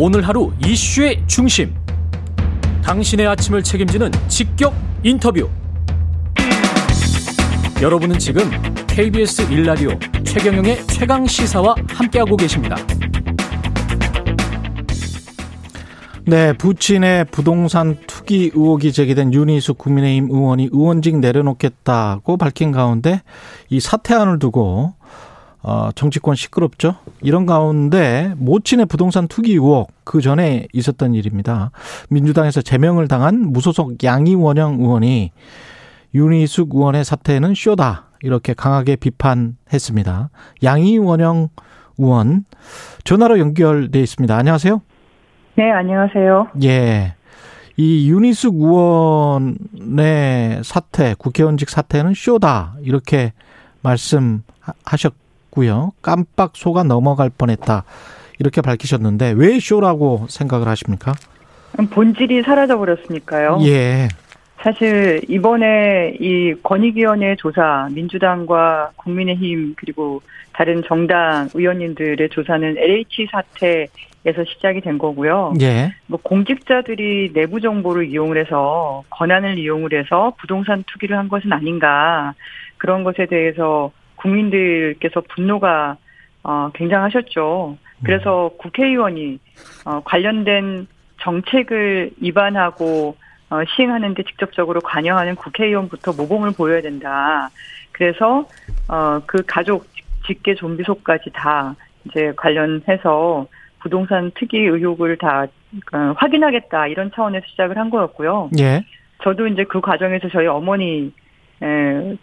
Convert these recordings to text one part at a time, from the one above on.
오늘 하루 이슈의 중심. 당신의 아침을 책임지는 직격 인터뷰. 여러분은 지금 KBS 일라디오 최경영의 최강 시사와 함께하고 계십니다. 네, 부친의 부동산 투기 의혹이 제기된 윤희숙 국민의힘 의원이 의원직 내려놓겠다고 밝힌 가운데 이 사퇴안을 두고 어, 정치권 시끄럽죠. 이런 가운데 모친의 부동산 투기 의혹 그 전에 있었던 일입니다. 민주당에서 제명을 당한 무소속 양이원영 의원이 윤희숙 의원의 사퇴는 쇼다 이렇게 강하게 비판했습니다. 양이원영 의원 전화로 연결돼 있습니다. 안녕하세요. 네, 안녕하세요. 예. 이 윤희숙 의원의 사퇴, 국회의원직 사퇴는 쇼다. 이렇게 말씀하셨 고요. 깜빡 속아 넘어갈 뻔했다. 이렇게 밝히셨는데 왜 쇼라고 생각을 하십니까? 본질이 사라져 버렸으니까요. 예. 사실 이번에 이 권익위원회 조사 민주당과 국민의힘 그리고 다른 정당 의원님들의 조사는 LH 사태에서 시작이 된 거고요. 예. 뭐 공직자들이 내부 정보를 이용을 해서 권한을 이용을 해서 부동산 투기를 한 것은 아닌가 그런 것에 대해서 국민들께서 분노가 어, 굉장하셨죠. 그래서 국회의원이 어, 관련된 정책을 위반하고 어, 시행하는데 직접적으로 관여하는 국회의원부터 모범을 보여야 된다. 그래서 어, 그 가족 직계 좀비속까지 다 이제 관련해서 부동산 투기 의혹을 다 어, 확인하겠다 이런 차원에서 시작을 한 거였고요. 예. 저도 이제 그 과정에서 저희 어머니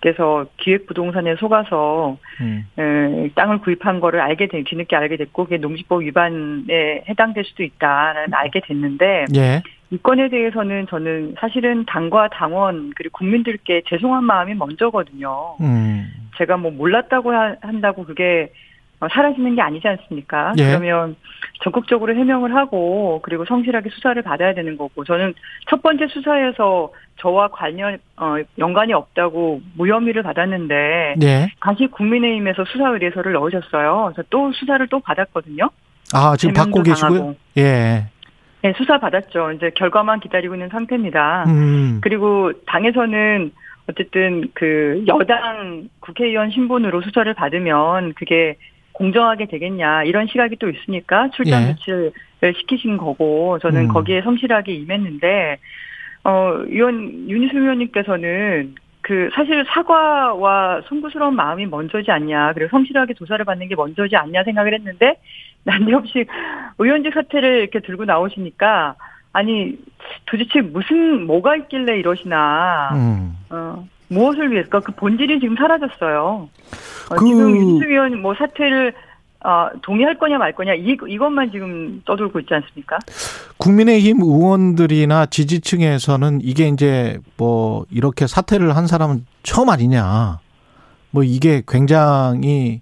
께서 기획부동산에 속아서 음. 에, 땅을 구입한 거를 알게 되, 뒤늦게 알게 됐고 그게 농지법 위반에 해당될 수도 있다라는 알게 됐는데 예. 이 건에 대해서는 저는 사실은 당과 당원 그리고 국민들께 죄송한 마음이 먼저거든요. 음. 제가 뭐 몰랐다고 하- 한다고 그게 어, 사라지는 게 아니지 않습니까? 예. 그러면 적극적으로 해명을 하고 그리고 성실하게 수사를 받아야 되는 거고 저는 첫 번째 수사에서 저와 관련 어, 연관이 없다고 무혐의를 받았는데 예. 다시 국민의힘에서 수사 의뢰서를 넣으셨어요. 그래서 또 수사를 또 받았거든요. 아, 지금 받고 제명도 계시고요? 당하고. 예. 네, 수사 받았죠. 이제 결과만 기다리고 있는 상태입니다. 음. 그리고 당에서는 어쨌든 그 여당 국회의원 신분으로 수사를 받으면 그게 공정하게 되겠냐 이런 시각이 또 있으니까 예. 조치를 시키신 거고 저는 음. 거기에 성실하게 임했는데 어 의원 윤희수 의원님께서는 그 사실 사과와 송구스러운 마음이 먼저지 않냐 그리고 성실하게 조사를 받는 게 먼저지 않냐 생각을 했는데 난데없이 의원직 사퇴를 이렇게 들고 나오시니까 아니 도대체 무슨 뭐가 있길래 이러시나 음. 어, 무엇을 위해서 그 본질이 지금 사라졌어요. 어, 그- 지금 윤수 위원 뭐 사퇴를 어, 동의할 거냐 말 거냐 이 이것만 지금 떠돌고 있지 않습니까? 국민의힘 의원들이나 지지층에서는 이게 이제 뭐 이렇게 사퇴를 한 사람은 처음 아니냐. 뭐 이게 굉장히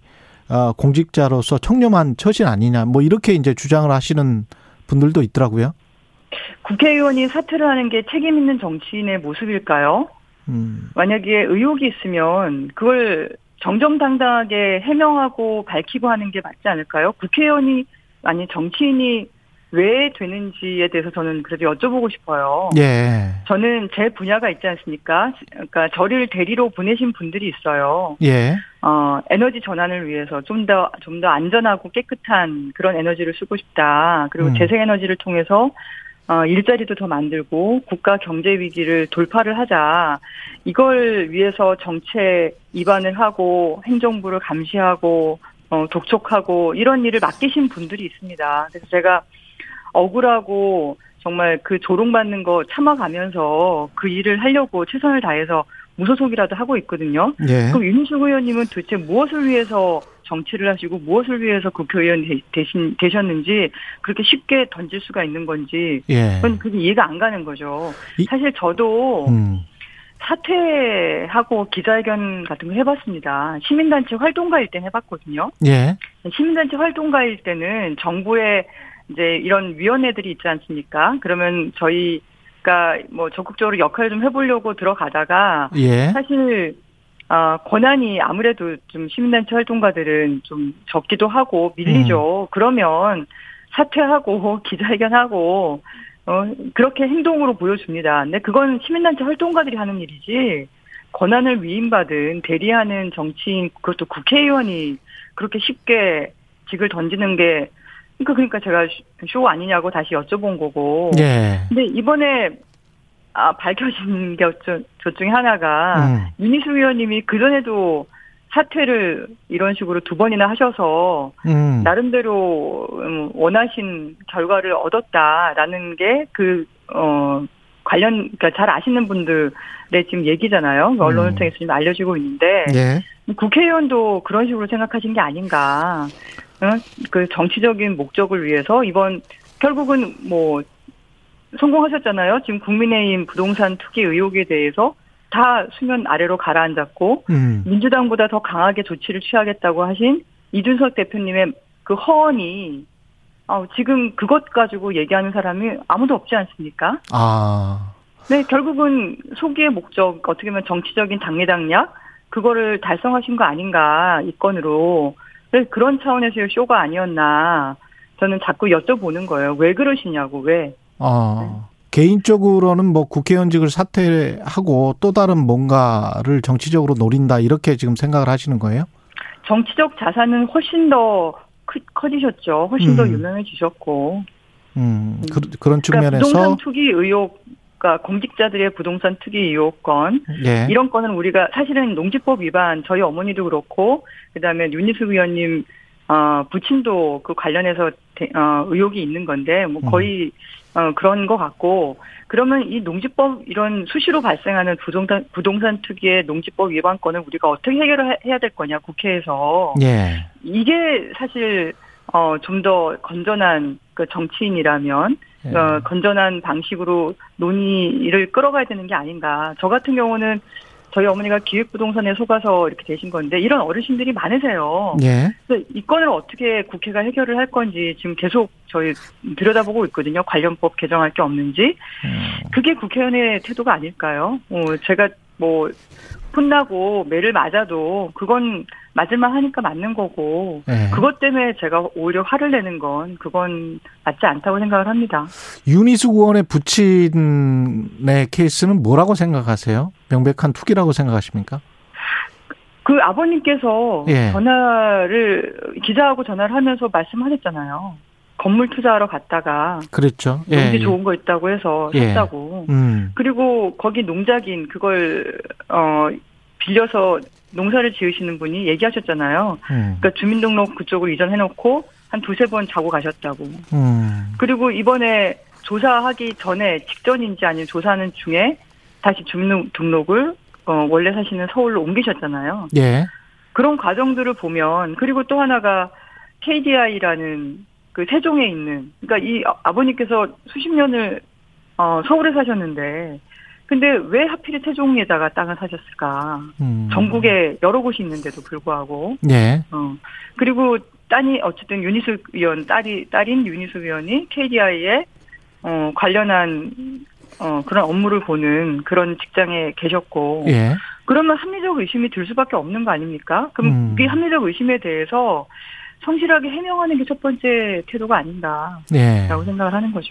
어, 공직자로서 청렴한 처신 아니냐. 뭐 이렇게 이제 주장을 하시는 분들도 있더라고요. 국회의원이 사퇴를 하는 게 책임 있는 정치인의 모습일까요? 음. 만약에 의혹이 있으면 그걸 정정당당하게 해명하고 밝히고 하는 게 맞지 않을까요? 국회의원이 아니 정치인이 왜 되는지에 대해서 저는 그래도 여쭤보고 싶어요. 예. 저는 제 분야가 있지 않습니까? 그러니까 저를 대리로 보내신 분들이 있어요. 예. 어, 에너지 전환을 위해서 좀 더, 좀 더 안전하고 깨끗한 그런 에너지를 쓰고 싶다. 그리고 음. 재생에너지를 통해서 어, 일자리도 더 만들고 국가 경제 위기를 돌파를 하자. 이걸 위해서 정책 위반을 하고 행정부를 감시하고 어, 독촉하고 이런 일을 맡기신 분들이 있습니다. 그래서 제가 억울하고 정말 그 조롱받는 거 참아가면서 그 일을 하려고 최선을 다해서 무소속이라도 하고 있거든요. 예. 그럼 윤희숙 의원님은 도대체 무엇을 위해서 정치를 하시고 무엇을 위해서 국회의원 되- 되신, 되셨는지 그렇게 쉽게 던질 수가 있는 건지 예. 그건 그게 이해가 안 가는 거죠. 이- 사실 저도 음. 사퇴하고 기자회견 같은 거 해봤습니다. 시민단체 활동가일 때 해봤거든요. 예. 시민단체 활동가일 때는 정부의 이제 이런 위원회들이 있지 않습니까? 그러면 저희가 뭐 적극적으로 역할을 좀 해보려고 들어가다가 예. 사실 아, 권한이 아무래도 좀 시민단체 활동가들은 좀 적기도 하고 밀리죠. 그러면 사퇴하고 기자회견하고 어 그렇게 행동으로 보여줍니다. 근데 그건 시민단체 활동가들이 하는 일이지 권한을 위임받은 대리하는 정치인 그것도 국회의원이 그렇게 쉽게 직을 던지는 게 그러니까 그러니까 제가 쇼 아니냐고 다시 여쭤본 거고. 예. 근데 이번에 아 밝혀진 게저 중에 하나가 음. 윤희수 의원님이 그 전에도 사퇴를 이런 식으로 두 번이나 하셔서 음. 나름대로 음, 원하신 결과를 얻었다라는 게그 어 관련 그러니까 잘 아시는 분들의 지금 얘기잖아요. 언론을 음. 통해서 지금 알려지고 있는데 예. 국회의원도 그런 식으로 생각하신 게 아닌가. 어? 그 정치적인 목적을 위해서 이번 결국은 뭐 성공하셨잖아요. 지금 국민의힘 부동산 투기 의혹에 대해서 다 수면 아래로 가라앉았고 음. 민주당보다 더 강하게 조치를 취하겠다고 하신 이준석 대표님의 그 허언이 어, 지금 그것 가지고 얘기하는 사람이 아무도 없지 않습니까? 아. 네, 결국은 소기의 목적, 어떻게 보면 정치적인 당리당략, 그거를 달성하신 거 아닌가, 이 건으로. 네, 그런 차원에서의 쇼가 아니었나, 저는 자꾸 여쭤보는 거예요. 왜 그러시냐고, 왜. 어. 개인적으로는 뭐 국회의원직을 사퇴하고 또 다른 뭔가를 정치적으로 노린다 이렇게 지금 생각을 하시는 거예요? 정치적 자산은 훨씬 더 크, 커지셨죠. 훨씬 더 음. 유명해지셨고. 음, 그, 그런 그러니까 측면에서 부동산 투기 의혹, 그러니까 공직자들의 부동산 투기 의혹 건, 예. 이런 건은 우리가 사실은 농지법 위반 저희 어머니도 그렇고 그다음에 윤희숙 의원님 어 부친도 그 관련해서 대, 어 의혹이 있는 건데 뭐 거의 어 그런 것 같고 그러면 이 농지법 이런 수시로 발생하는 부동산 부동산 투기의 농지법 위반 건을 우리가 어떻게 해결을 해야 될 거냐 국회에서 예. 이게 사실 어 좀 더 건전한 그 정치인이라면 예. 어, 건전한 방식으로 논의를 끌어가야 되는 게 아닌가. 저 같은 경우는 저희 어머니가 기획부동산에 속아서 이렇게 되신 건데 이런 어르신들이 많으세요. 예. 그래서 이 건을 어떻게 국회가 해결을 할 건지 지금 계속 저희 들여다보고 있거든요. 관련법 개정할 게 없는지. 음. 그게 국회의원의 태도가 아닐까요? 어, 제가 뭐 혼나고 매를 맞아도 그건 맞을만 하니까 맞는 거고 예. 그것 때문에 제가 오히려 화를 내는 건 그건 맞지 않다고 생각을 합니다. 윤희숙 의원의 부친의 케이스는 뭐라고 생각하세요? 명백한 투기라고 생각하십니까? 그 아버님께서 예. 전화를 기자하고 전화를 하면서 말씀하셨잖아요. 건물 투자하러 갔다가 그랬죠. 예. 예. 좋은 거 있다고 해서 예. 샀다고. 음. 그리고 거기 농작인 그걸 어 빌려서 농사를 지으시는 분이 얘기하셨잖아요. 음. 그러니까 주민등록 그쪽으로 이전해 놓고 한 두세 번 자고 가셨다고. 음. 그리고 이번에 조사하기 전에 직전인지 아니면 조사하는 중에 다시 주민등록을 어, 원래 사시는 서울로 옮기셨잖아요. 예. 그런 과정들을 보면 그리고 또 하나가 KDI라는 그 세종에 있는 그러니까 이 아- 아버님께서 수십 년을 어, 서울에 사셨는데 근데 왜 하필 세종에다가 땅을 사셨을까? 음. 전국에 여러 곳이 있는데도 불구하고 예. 어. 그리고 딸이 어쨌든 윤희숙 의원 딸이 딸인 윤희숙 의원이 KDI에 어 관련한 어 그런 업무를 보는 그런 직장에 계셨고 예. 그러면 합리적 의심이 들 수밖에 없는 거 아닙니까? 그럼 음. 그 합리적 의심에 대해서 성실하게 해명하는 게 첫 번째 태도가 아닌가라고 예. 생각을 하는 거죠.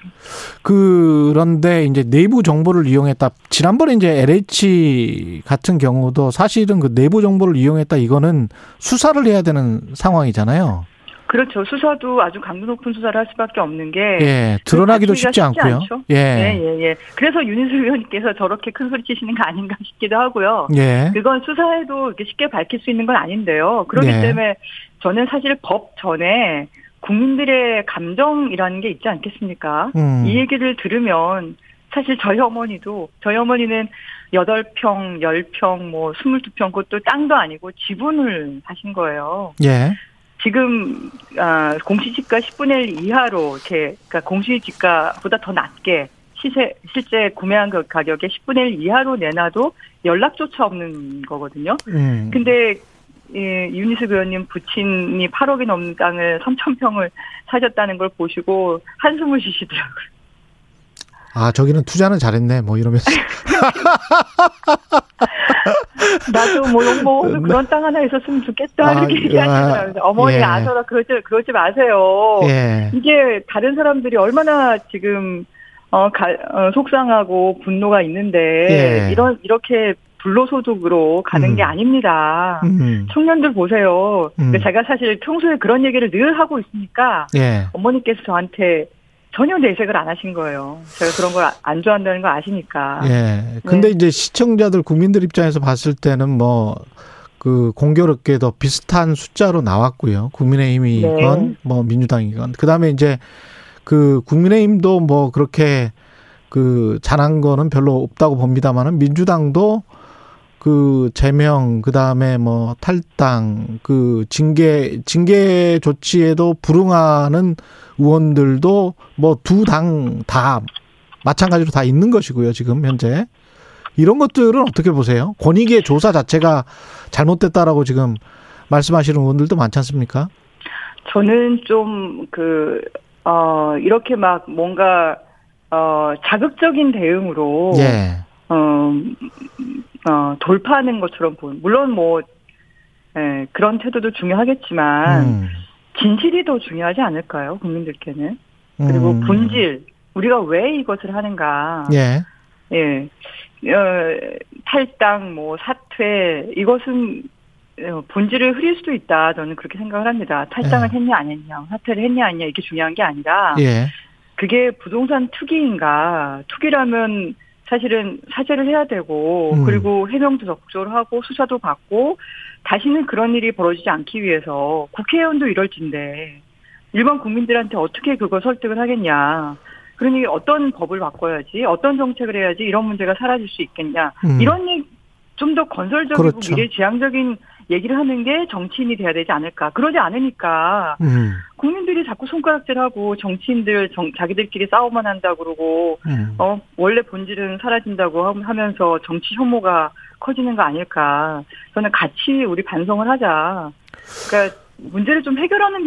그런데 이제 내부 정보를 이용했다. 지난번에 이제 LH 같은 경우도 사실은 그 내부 정보를 이용했다. 이거는 수사를 해야 되는 상황이잖아요. 그렇죠. 수사도 아주 강도 높은 수사를 할 수밖에 없는 게 예. 드러나기도 쉽지 않고요. 않죠. 예. 예, 예, 예. 그래서 윤희숙 의원님께서 저렇게 큰 소리 치시는 거 아닌가 싶기도 하고요. 예. 그건 수사에도 이렇게 쉽게 밝힐 수 있는 건 아닌데요. 그렇기 네. 때문에 저는 사실 법 전에 국민들의 감정이라는 게 있지 않겠습니까? 음. 이 얘기를 들으면 사실 저희 어머니도 저희 어머니는 8평, 10평, 뭐 22평 그것도 땅도 아니고 지분을 하신 거예요. 예. 지금 아, 공시지가 10분의 1 이하로 이렇게 그러니까 공시지가보다 더 낮게 시세 실제 구매한 그 가격의 10분의 1 이하로 내놔도 연락조차 없는 거거든요. 음. 근데 예, 윤희숙 의원님 부친이 8억이 넘는 땅을 3천 평을 사셨다는 걸 보시고 한숨을 쉬시더라고요. 아, 저기는 투자는 잘했네. 뭐 이러면서. 나도 뭐 욕먹어도 네. 그런 땅 하나 있었으면 좋겠다 아, 이렇게 얘기하시더라고요. 어머니 예. 아서라 그러지 그러지 마세요. 예. 이게 다른 사람들이 얼마나 지금 어, 가, 어 속상하고 분노가 있는데 예. 이런 이렇게 불로소득으로 가는 음. 게 아닙니다. 음. 청년들 보세요. 음. 제가 사실 평소에 그런 얘기를 늘 하고 있으니까 예. 어머니께서 저한테 전혀 내색을 안 하신 거예요. 제가 그런 걸 안 좋아한다는 걸 아시니까. 예. 근데 네. 이제 시청자들 국민들 입장에서 봤을 때는 뭐 그 공교롭게도 비슷한 숫자로 나왔고요. 국민의힘이건 네. 뭐 민주당이건 그다음에 이제 그 국민의힘도 뭐 그렇게 그 잘한 거는 별로 없다고 봅니다만은 민주당도 그 제명 그다음에 뭐 탈당 그 징계 징계 조치에도 불응하는 의원들도 뭐 두 당 다 마찬가지로 다 있는 것이고요 지금 현재 이런 것들은 어떻게 보세요? 권익의 조사 자체가 잘못됐다라고 지금 말씀하시는 의원들도 많지 않습니까? 저는 좀그어 이렇게 막 뭔가 어 자극적인 대응으로 예. 어 어, 돌파하는 것처럼 보는, 물론 뭐, 예, 그런 태도도 중요하겠지만, 음. 진실이 더 중요하지 않을까요, 국민들께는? 그리고 음. 본질, 우리가 왜 이것을 하는가. 예. 예. 어, 탈당, 뭐, 사퇴, 이것은 어, 본질을 흐릴 수도 있다. 저는 그렇게 생각을 합니다. 탈당을 예. 했냐, 안 했냐, 사퇴를 했냐, 안 했냐, 이게 중요한 게 아니라, 예. 그게 부동산 투기인가, 투기라면 사실은 사죄를 해야 되고 음. 그리고 해명도 적극적으로 하고 수사도 받고 다시는 그런 일이 벌어지지 않기 위해서 국회의원도 이럴진데 일반 국민들한테 어떻게 그걸 설득을 하겠냐. 그러니 어떤 법을 바꿔야지, 어떤 정책을 해야지 이런 문제가 사라질 수 있겠냐. 음. 이런 좀 더 건설적이고 그렇죠. 미래지향적인 얘기를 하는 게 정치인이 돼야 되지 않을까. 그러지 않으니까 음. 국민들이 자꾸 손가락질하고 정치인들 정, 자기들끼리 싸움만 한다 그러고 음. 어 원래 본질은 사라진다고 하면서 정치 혐오가 커지는 거 아닐까. 저는 같이 우리 반성을 하자. 그러니까 문제를 좀 해결하는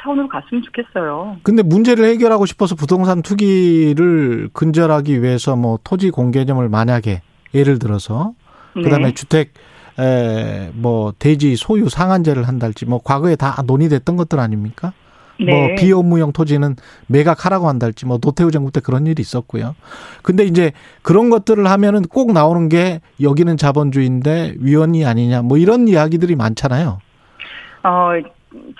차원으로 갔으면 좋겠어요. 근데 문제를 해결하고 싶어서 부동산 투기를 근절하기 위해서 뭐 토지 공개점을 만약에 예를 들어서 그다음에 네. 주택 에, 뭐 대지 소유 상한제를 한달지 뭐 과거에 다 논의됐던 것들 아닙니까? 뭐 네. 뭐 비업무용 토지는 매각하라고 한달지 뭐 노태우 정부 때 그런 일이 있었고요. 근데 이제 그런 것들을 하면은 꼭 나오는 게 여기는 자본주의인데 위원이 아니냐 뭐 이런 이야기들이 많잖아요. 어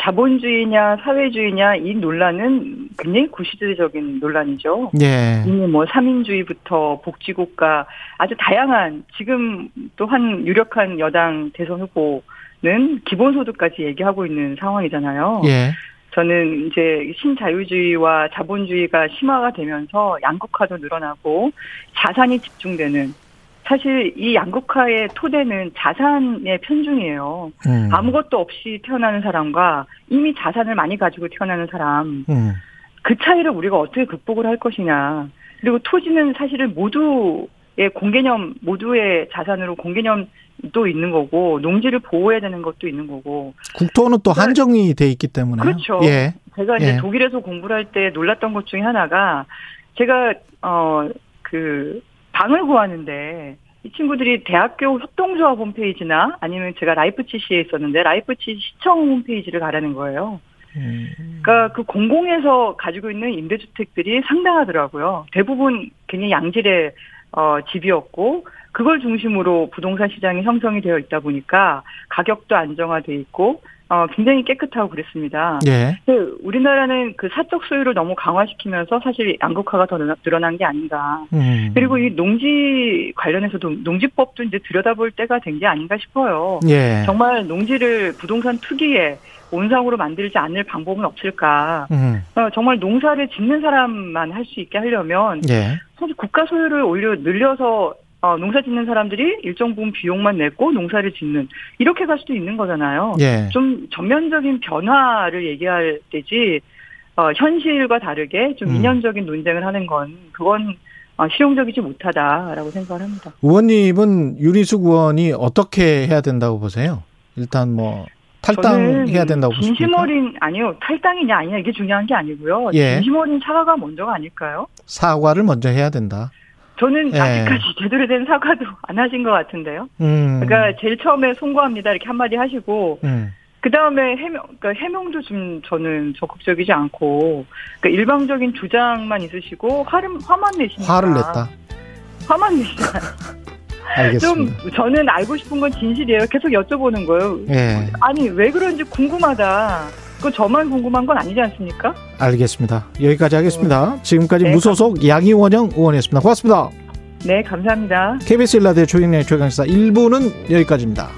자본주의냐 사회주의냐 이 논란은 굉장히 구시대적인 논란이죠. 예. 이미 뭐 삼인주의부터 복지국가 아주 다양한 지금 또한 유력한 여당 대선 후보는 기본소득까지 얘기하고 있는 상황이잖아요. 예. 저는 이제 신자유주의와 자본주의가 심화가 되면서 양극화도 늘어나고 자산이 집중되는 사실 이 양극화의 토대는 자산의 편중이에요. 음. 아무것도 없이 태어나는 사람과 이미 자산을 많이 가지고 태어나는 사람. 음. 그 차이를 우리가 어떻게 극복을 할 것이냐. 그리고 토지는 사실은 모두의 공개념, 모두의 자산으로 공개념도 있는 거고, 농지를 보호해야 되는 것도 있는 거고. 국토는 또 한정이 돼 있기 때문에. 그렇죠. 예. 제가 이제 예. 독일에서 공부를 할 때 놀랐던 것 중에 하나가, 제가, 어, 그, 방을 구하는데 이 친구들이 대학교 협동조합 홈페이지나 아니면 제가 라이프치시에 있었는데 라이프치시 시청 홈페이지를 가라는 거예요. 음. 그러니까 그 공공에서 가지고 있는 임대주택들이 상당하더라고요. 대부분 굉장히 양질의 어, 집이었고 그걸 중심으로 부동산 시장이 형성이 되어 있다 보니까 가격도 안정화돼 있고 어, 굉장히 깨끗하고 그랬습니다. 예. 우리나라는 그 사적 소유를 너무 강화시키면서 사실 양극화가 더 늘어난 게 아닌가. 음. 그리고 이 농지 관련해서도 농지법도 이제 들여다볼 때가 된 게 아닌가 싶어요. 예. 정말 농지를 부동산 투기에 온상으로 만들지 않을 방법은 없을까. 음. 어, 정말 농사를 짓는 사람만 할 수 있게 하려면 예. 사실 국가 소유를 오히려 늘려서 어, 농사 짓는 사람들이 일정 부분 비용만 내고 농사를 짓는 이렇게 갈 수도 있는 거잖아요. 예. 좀 전면적인 변화를 얘기할 때지 어, 현실과 다르게 좀 음. 이념적인 논쟁을 하는 건 그건 어, 실용적이지 못하다라고 생각을 합니다. 의원님은 윤희숙 의원이 어떻게 해야 된다고 보세요? 일단 뭐 탈당해야 된다고 보십니까? 진심 어린 아니요 탈당이냐 아니냐 이게 중요한 게 아니고요. 예. 진심 어린 사과가 먼저가 아닐까요? 사과를 먼저 해야 된다. 저는 예. 아직까지 제대로 된 사과도 안 하신 것 같은데요. 음. 그러니까 제일 처음에 송구합니다 이렇게 한마디 하시고 음. 그 다음에 해명, 그러니까 해명도 좀 저는 적극적이지 않고 그러니까 일방적인 주장만 있으시고 화를 화만 내시니까 화를 냈다. 화만 내시잖아요. 좀 알겠습니다. 저는 알고 싶은 건 진실이에요. 계속 여쭤보는 거예요. 예, 아니 왜 그런지 궁금하다. 그 저만 궁금한 건 아니지 않습니까? 알겠습니다. 여기까지 하겠습니다. 지금까지 네, 무소속 양희원영 의원이었습니다. 고맙습니다. 네 감사합니다. KBS 일라디오 조인의 최강시사 1부는 여기까지입니다.